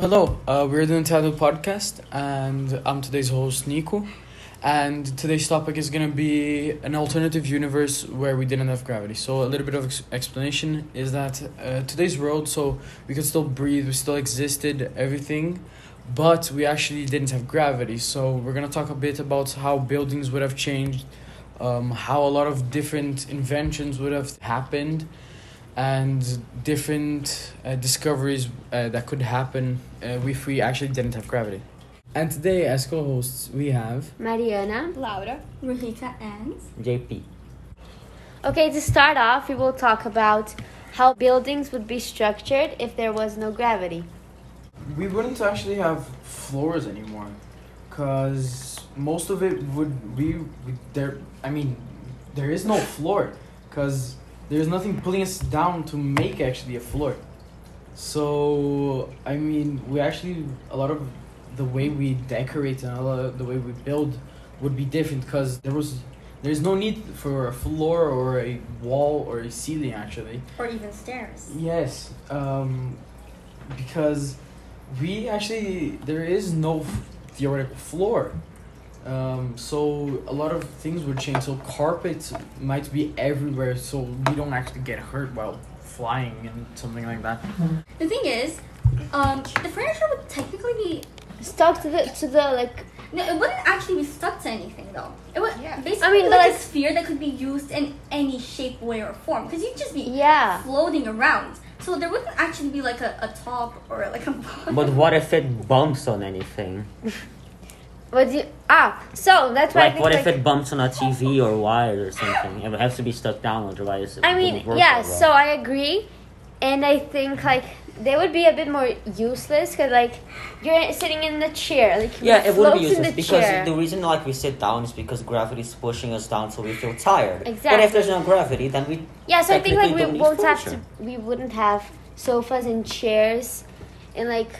Hello, uh, we're the Nintendo Podcast, and I'm today's host, Nico. And today's topic is going to be an alternative universe where we didn't have gravity. So, a little bit of ex- explanation is that uh, today's world, so we could still breathe, we still existed, everything, but we actually didn't have gravity. So, we're going to talk a bit about how buildings would have changed, um, how a lot of different inventions would have happened and different uh, discoveries uh, that could happen uh, if we actually didn't have gravity. And today, as co hosts, we have. Mariana. Laura. Rosita and JP. Okay, to start off, we will talk about how buildings would be structured if there was no gravity. We wouldn't actually have floors anymore, because most of it would be there. I mean, there is no floor, because there's nothing pulling us down to make actually a floor. So I mean, we actually a lot of the way we decorate and a lot of the way we build would be different because there was there's no need for a floor or a wall or a ceiling actually. or even stairs. Yes, um, because we actually there is no theoretical floor. Um, so a lot of things would change. So carpets might be everywhere, so we don't actually get hurt while flying and something like that. The thing is, um, the furniture would technically be Stuck to the to the like. no, it wouldn't actually be stuck to anything though. It would Yeah. basically I mean, be but like, like- a sphere that could be used in any shape, way, or form. Because you'd just be Yeah. floating around. So there wouldn't actually be like a, a top or like a bottom. But what if it bumps on anything? What do you, ah? So that's why I Like, think what like, if it bumps on a TV or wire or something? It would have to be stuck down, otherwise. It I mean, wouldn't work yeah. well. So I agree, and I think like they would be a bit more useless because like you're sitting in the chair, like Yeah, it would be useless the because chair. the reason like we sit down is because gravity is pushing us down, so we feel tired. Exactly. But if there's no gravity, then we Yeah, so I think like we won't have to. We wouldn't have sofas and chairs, and like.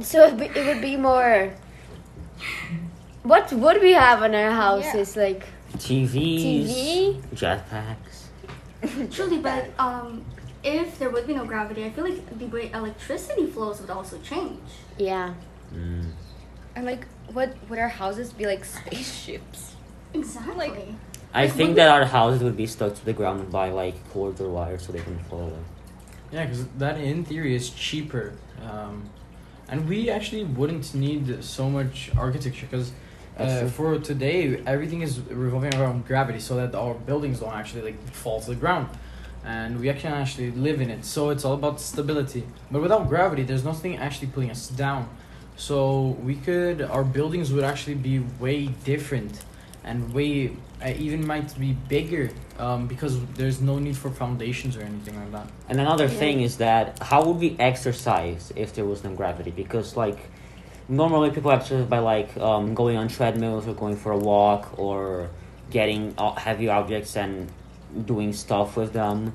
So it, be, it would be more. What would we have in our houses? Like TVs, TV? jetpacks. Truly, but um, if there would be no gravity, I feel like the way electricity flows would also change. yeah. Mm. And like, what would our houses be like spaceships? Exactly. I Like, think would that our houses would be stuck to the ground by like cords or wires, so they can fall. Yeah, because that in theory is cheaper, um, and we actually wouldn't need so much architecture because uh, for today everything is revolving around gravity, so that our buildings don't actually like fall to the ground, and we can actually live in it. So it's all about stability. But without gravity, there's nothing actually pulling us down. So we could our buildings would actually be way different, and way uh, even might be bigger um, because there's no need for foundations or anything like that. And another Yeah. thing is that how would we exercise if there was no gravity? Because like normally people exercise by like um, going on treadmills or going for a walk or getting uh, heavy objects and doing stuff with them.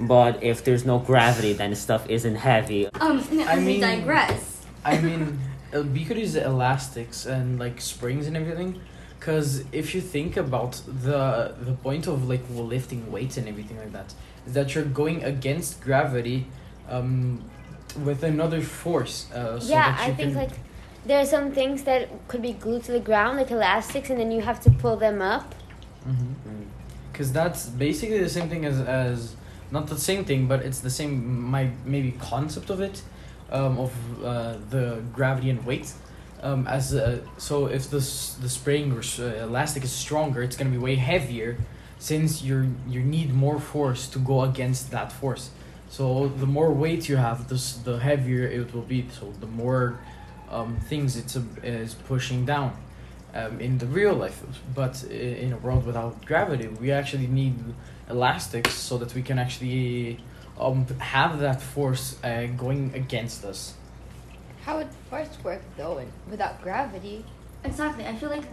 But if there's no gravity, then stuff isn't heavy. Um, no, I we mean- digress. I mean, uh, we could use elastics and like springs and everything. Cause if you think about the the point of like lifting weights and everything like that, is that you're going against gravity, um, with another force. Uh, so yeah, that you I think can, like there are some things that could be glued to the ground, like elastics, and then you have to pull them up. Mm-hmm. Mm. Cause that's basically the same thing as as not the same thing, but it's the same my maybe concept of it, um, of uh, the gravity and weight. Um, as uh, so if the the spring or uh, elastic is stronger, it's gonna be way heavier, since you you need more force to go against that force. So the more weight you have, the the heavier it will be. So the more um, things it's a, is pushing down um, in the real life. But in a world without gravity, we actually need elastics so that we can actually um, have that force uh, going against us. How would force work though and without gravity? Exactly. I feel like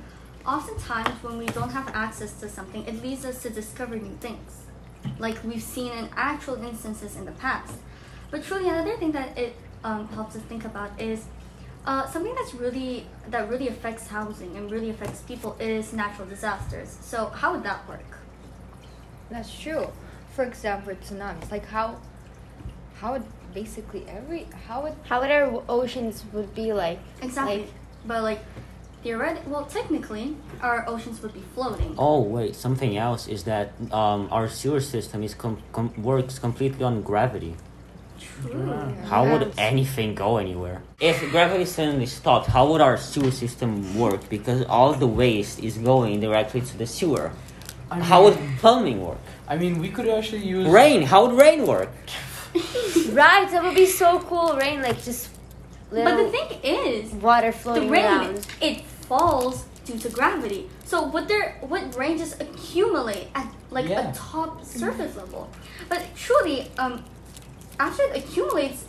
oftentimes when we don't have access to something, it leads us to discover new things. Like we've seen in actual instances in the past. But truly, another thing that it um, helps us think about is uh, something that's really that really affects housing and really affects people is natural disasters. So how would that work? That's true. For example, tsunamis. Like how, how would basically every how would How would our oceans would be like? Exactly. Like- but like, theoretically, well, technically, our oceans would be floating. Oh wait, something else is that um, our sewer system is com- com- works completely on gravity. Yeah. How would anything go anywhere? If gravity suddenly stopped, how would our sewer system work? Because all the waste is going directly to the sewer. I How would plumbing work? I mean, we could actually use Rain, how would rain work? Right, that would be so cool. Rain, like just little But the thing is, water flowing the rain around. it falls due to gravity. So what there what rain just accumulate at like Yeah. a top surface level? But truly, um, after it accumulates,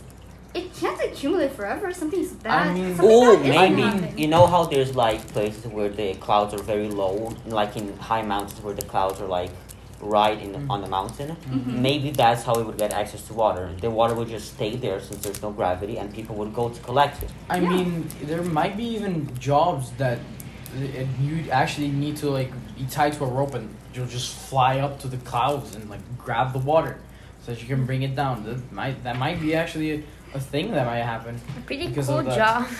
it can't accumulate forever. Something's bad. mean- Something Oh, bad maybe happen. you know how there's like places where the clouds are very low, like in high mountains where the clouds are like right in the, on the mountain. Mhm. Maybe that's how we would get access to water. The water would just stay there since there's no gravity, and people would go to collect it. I Yeah. mean, there might be even jobs that it, you actually need to like be tied to a rope and you'll just fly up to the clouds and like grab the water so that you can bring it down. That might that might be actually a, a thing that might happen. A pretty cool of job.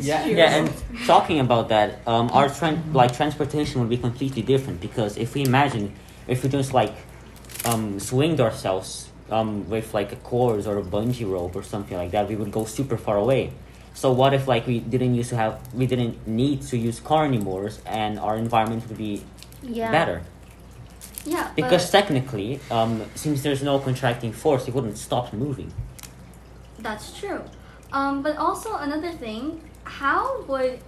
Yeah, Yeah, and talking about that, um, our tran- like transportation would be completely different because if we imagine if we just like um, swinged ourselves um, with like a cord or a bungee rope or something like that, we would go super far away. So what if like we didn't used to have we didn't need to use car anymore and our environment would be Yeah. better Yeah, because technically um, since there's no contracting force, it wouldn't stop moving. that's true. Um, but also another thing, how would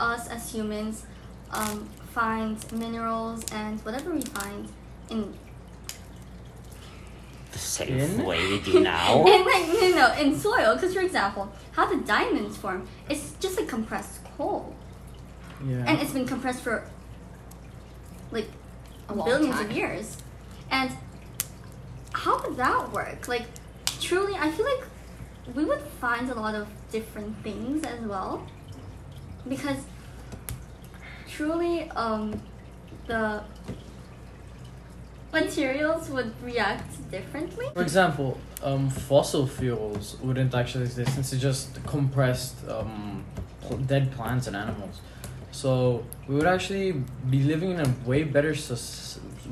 us as humans um, find minerals and whatever we find in The same In? way we do now. in like no no in soil? Because for example, how the diamonds form, it's just like compressed coal, yeah. and it's been compressed for like A billions time. of years, and how would that work? Like, truly, I feel like we would find a lot of different things as well, because truly, um, the materials would react differently. For example, um, fossil fuels wouldn't actually exist since it's just compressed um, dead plants and animals. So we would actually be living in a way better,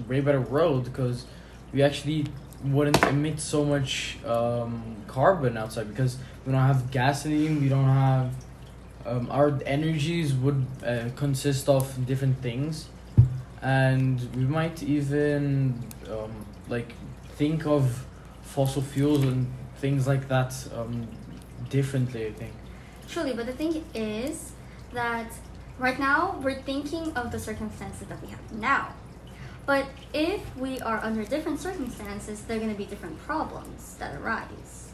way better world because we actually wouldn't emit so much um, carbon outside because we don't have gasoline. We don't have um, our energies would uh, consist of different things and we might even um, like think of fossil fuels and things like that um, differently. I think. Truly, but the thing is that right now we're thinking of the circumstances that we have now. But if we are under different circumstances, there are going to be different problems that arise.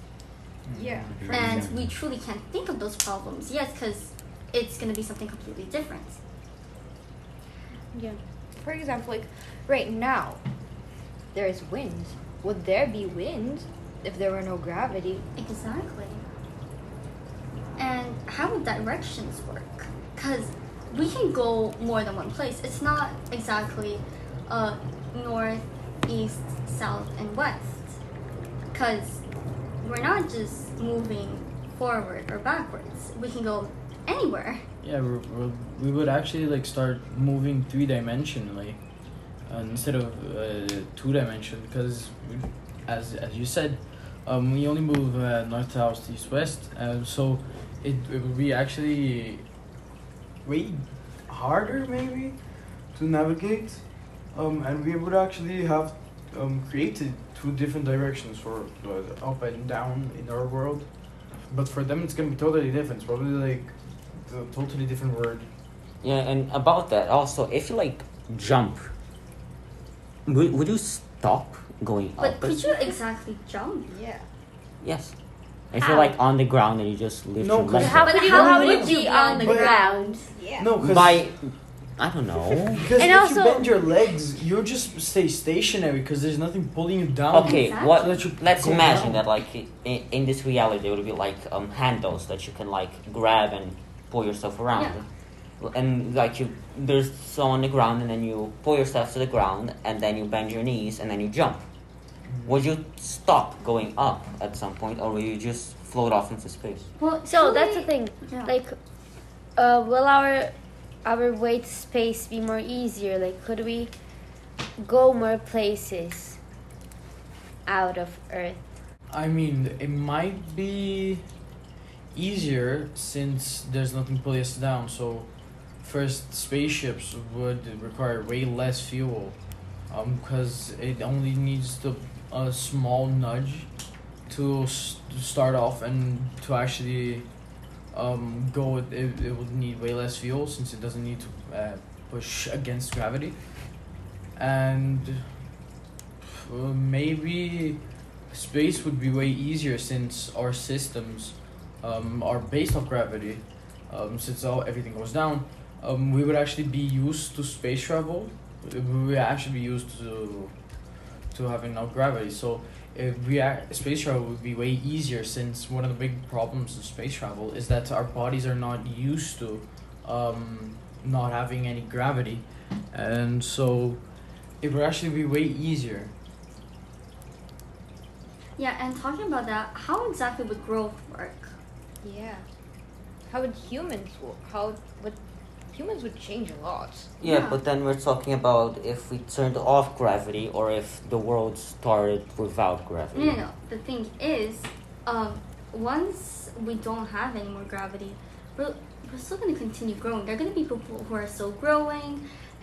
Yeah. And we truly can't think of those problems Yes, because it's going to be something completely different. Yeah. For example, like right now, there is wind. Would there be wind if there were no gravity? Exactly. And how would directions work? Because we can go more than one place. It's not exactly uh, north, east, south, and west. Because we're not just moving forward or backwards. We can go anywhere. Yeah, we're, we're, we would actually like start moving three dimensionally uh, instead of uh, two dimension because, we, as as you said, um, we only move uh, north, south, east, west. Uh, so it, it would be actually way harder maybe to navigate, um, and we would actually have um, created two different directions for the up and down in our world. But for them, it's gonna be totally different. It's probably like a totally different word. Yeah, and about that also, if you like jump, would, would you stop going But up? But could you exactly jump? Yeah. Yes. If How? you're like on the ground and you just lift No, your 'cause legs How up. could you? how How would would you you be be on on the the ground? Yeah. No, because by, I don't know. because And if also- you bend your legs, you just stay stationary because there's nothing pulling you down. Okay, Exactly. what? So Let's imagine down. that like in, in this reality there would be like um, handles that you can like grab and pull yourself around. And like you, there's so on the ground, and then you pull yourself to the ground, and then you bend your knees, and then you jump. would you stop going up at some point, or will you just float off into space? Well, So that's the thing. Yeah. Like, uh, will our our way to space be more easier? Like, could we go more places out of Earth? I mean, it might be easier since there's nothing pulling us down. So, first, spaceships would require way less fuel, um, because it only needs the a small nudge to, to start off and to actually um, go. It, it, it would need way less fuel since it doesn't need to uh, push against gravity, and uh, maybe space would be way easier since our systems um, are based off gravity. Um, since all everything goes down, um, we would actually be used to space travel. We would actually be used to to having no gravity. So if we act, space travel would be way easier since one of the big problems of space travel is that our bodies are not used to um, not having any gravity, and so it would actually be way easier. Yeah, and talking about that, how exactly would growth work? Yeah. How would humans work? How would humans would change a lot? Yeah, Yeah. but then we're talking about if we turned off gravity, or if the world started without gravity. No, no, no. The thing is, um, once we don't have any more gravity, we're, we're still going to continue growing. There are going to be people who are still growing,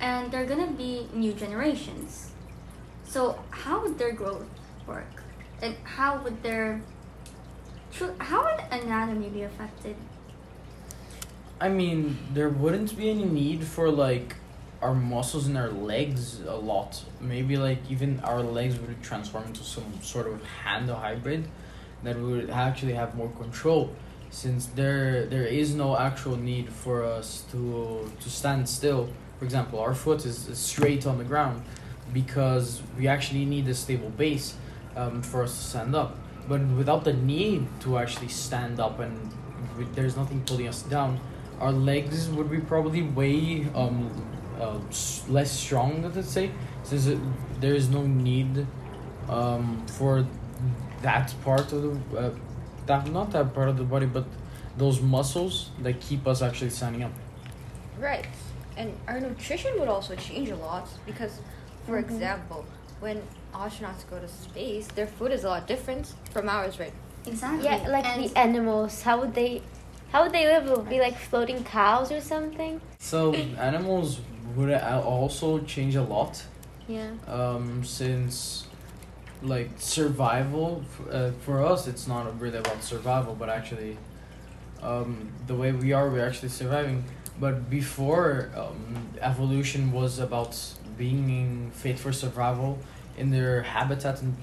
and there are going to be new generations. So, how would their growth work? And how would their. How would anatomy be affected? I mean, there wouldn't be any need for like our muscles in our legs a lot. Maybe like even our legs would transform into some sort of hand hybrid that would actually have more control since there there is no actual need for us to to stand still. For example, our foot is, is straight on the ground because we actually need a stable base um, for us to stand up. But without the need to actually stand up and there's nothing pulling us down, our legs would be probably way um, uh, less strong, let's say, since it, there is no need um, for that part of the uh, that not that part of the body, but those muscles that keep us actually standing up. Right. And our nutrition would also change a lot because, for example, when astronauts go to space, their food is a lot different from ours, right? Exactly. Yeah, like and the animals. How would they? How would they live? Would be like floating cows or something? So animals would also change a lot. Yeah. um, since like survival uh, for us it's not really about survival but actually um, the way we are we're actually surviving but before um, evolution was about being fit for survival in their habitat and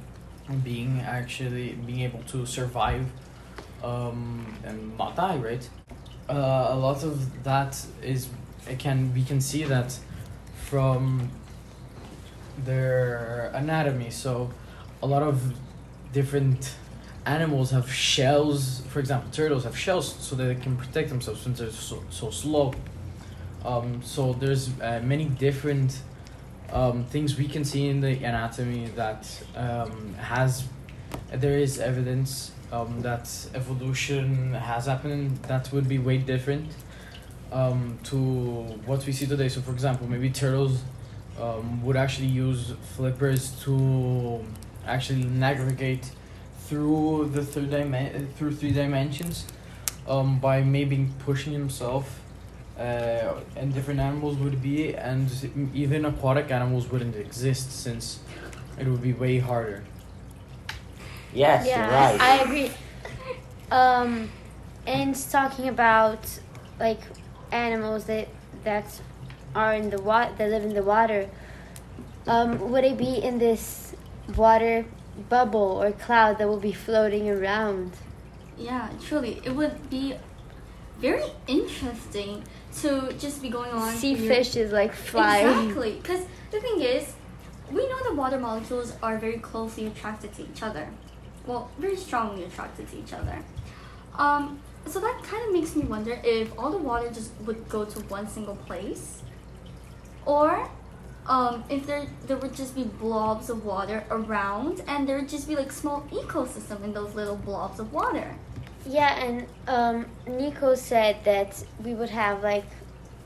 being actually being able to survive um, and die right uh, a lot of that is it can we can see that from their anatomy. So, a lot of different animals have shells. For example, turtles have shells so that they can protect themselves since they're so, so slow. Um, so there's uh, many different um, things we can see in the anatomy that um, has there is evidence um, that evolution has happened that would be way different um, to what we see today. So, for example, maybe turtles um, would actually use flippers to actually navigate through the third dimen- through three dimensions um, by maybe pushing himself. Uh, and different animals would be, and even aquatic animals wouldn't exist since it would be way harder. Yes, yeah, right. I agree. Um, and talking about like animals that that are in the water, that live in the water. Um, would it be in this water bubble or cloud that will be floating around? Yeah, truly, it would be very interesting to just be going on. See in your- fishes like flying. Exactly, because the thing is, we know the water molecules are very closely attracted to each other. Well, very strongly attracted to each other. Um, so that kind of makes me wonder if all the water just would go to one single place, or um, if there there would just be blobs of water around, and there would just be like small ecosystem in those little blobs of water. Yeah, and um, Nico said that we would have like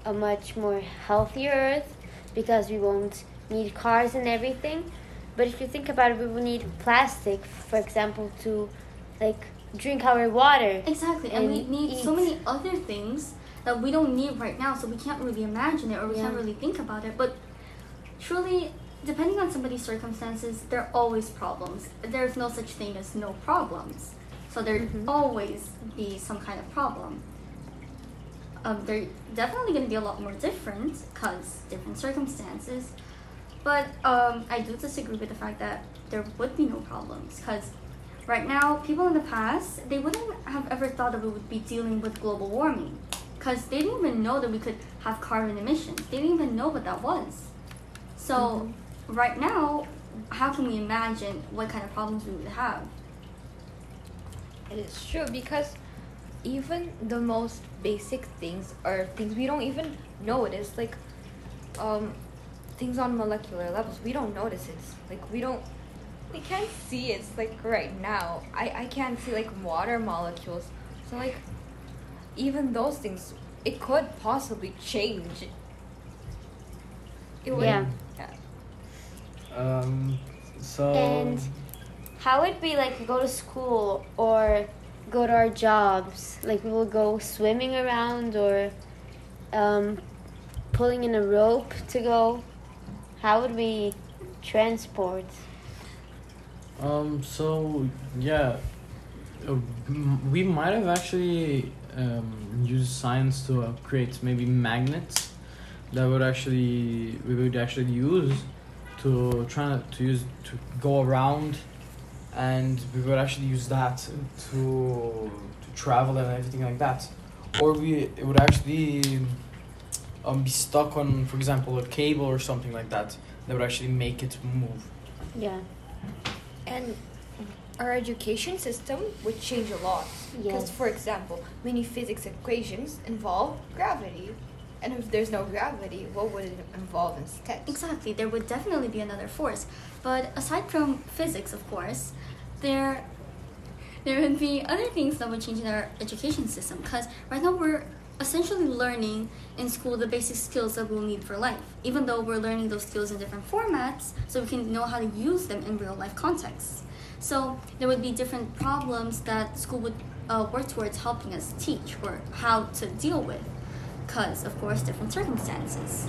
a much more healthier Earth because we won't need cars and everything. But if you think about it, we will need plastic, for example, to like drink our water. Exactly, and, we And need so many other things that we don't need right now, so we can't really imagine it or we can't really think about it. But truly, depending on somebody's circumstances, there are always problems. There's no such thing as no problems. So there Mhm. always be some kind of problem. Um, they're definitely going to be a lot more different because different circumstances. But um, I do disagree with the fact that there would be no problems because right now, people in the past, they wouldn't have ever thought that we would be dealing with global warming because they didn't even know that we could have carbon emissions. They didn't even know what that was. So, right now, how can we imagine what kind of problems we would have? It is true because even the most basic things are things we don't even notice. Like um, things on molecular levels, we don't notice it. Like we don't, we can't see it. Like right now, I I can't see like water molecules. So like even those things, it could possibly change. It would. Yeah. yeah. Um, so And how would we like go to school or go to our jobs? Like we will go swimming around or um, pulling in a rope to go. How would we transport? Um. So yeah, uh, we might have actually um, used science to uh, create maybe magnets that would actually we would actually use to try to use to go around, and we would actually use that to to travel and everything like that, or we it would actually um be stuck on, for example, a cable or something like that that would actually make it move. Yeah. And our education system would change a lot. Because, Yes. for example, many physics equations involve gravity. And if there's no gravity, what would it involve instead? Exactly, there would definitely be another force. But aside from physics, of course, there there would be other things that would change in our education system. Because right now we're essentially learning in school the basic skills that we'll need for life, even though we're learning those skills in different formats, so we can know how to use them in real life contexts. So there would be different problems that school would uh, work towards helping us teach or how to deal with, because of course different circumstances.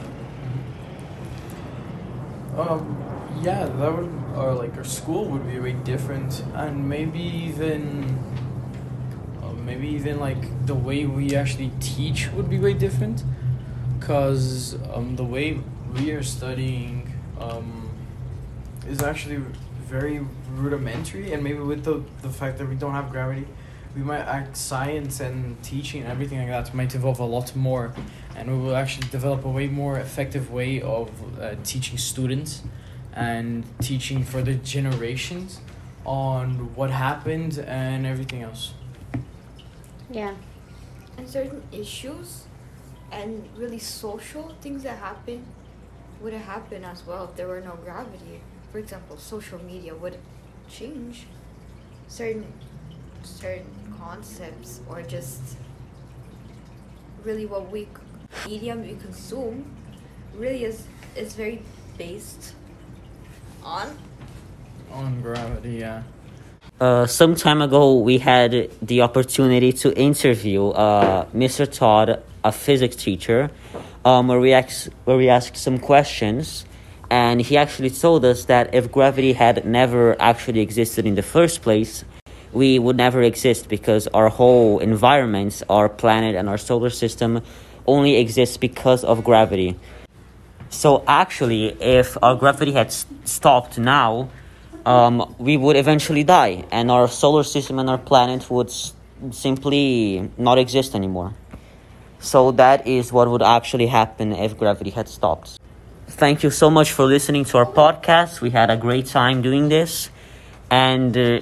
Um, yeah, that would, or like our school would be way different, and maybe even, maybe even like the way we actually teach would be way different, cause um the way we are studying um is actually very rudimentary, and maybe with the the fact that we don't have gravity, we might act science and teaching and everything like that might evolve a lot more and we will actually develop a way more effective way of uh, teaching students and teaching for the generations on what happened and everything else. Yeah. And certain issues and really social things that happen would have happened as well if there were no gravity. For example, social media would change certain certain concepts or just really what we media we consume really is is very based on On gravity, yeah. Uh, some time ago, we had the opportunity to interview uh, Mr. Todd, a physics teacher, um, where we asked where we asked some questions, and he actually told us that if gravity had never actually existed in the first place, we would never exist because our whole environment, our planet, and our solar system only exists because of gravity. So actually, if our gravity had stopped now, um, we would eventually die, and our solar system and our planet would s- simply not exist anymore. So that is what would actually happen if gravity had stopped. Thank you so much for listening to our podcast. We had a great time doing this, and uh,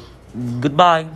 goodbye.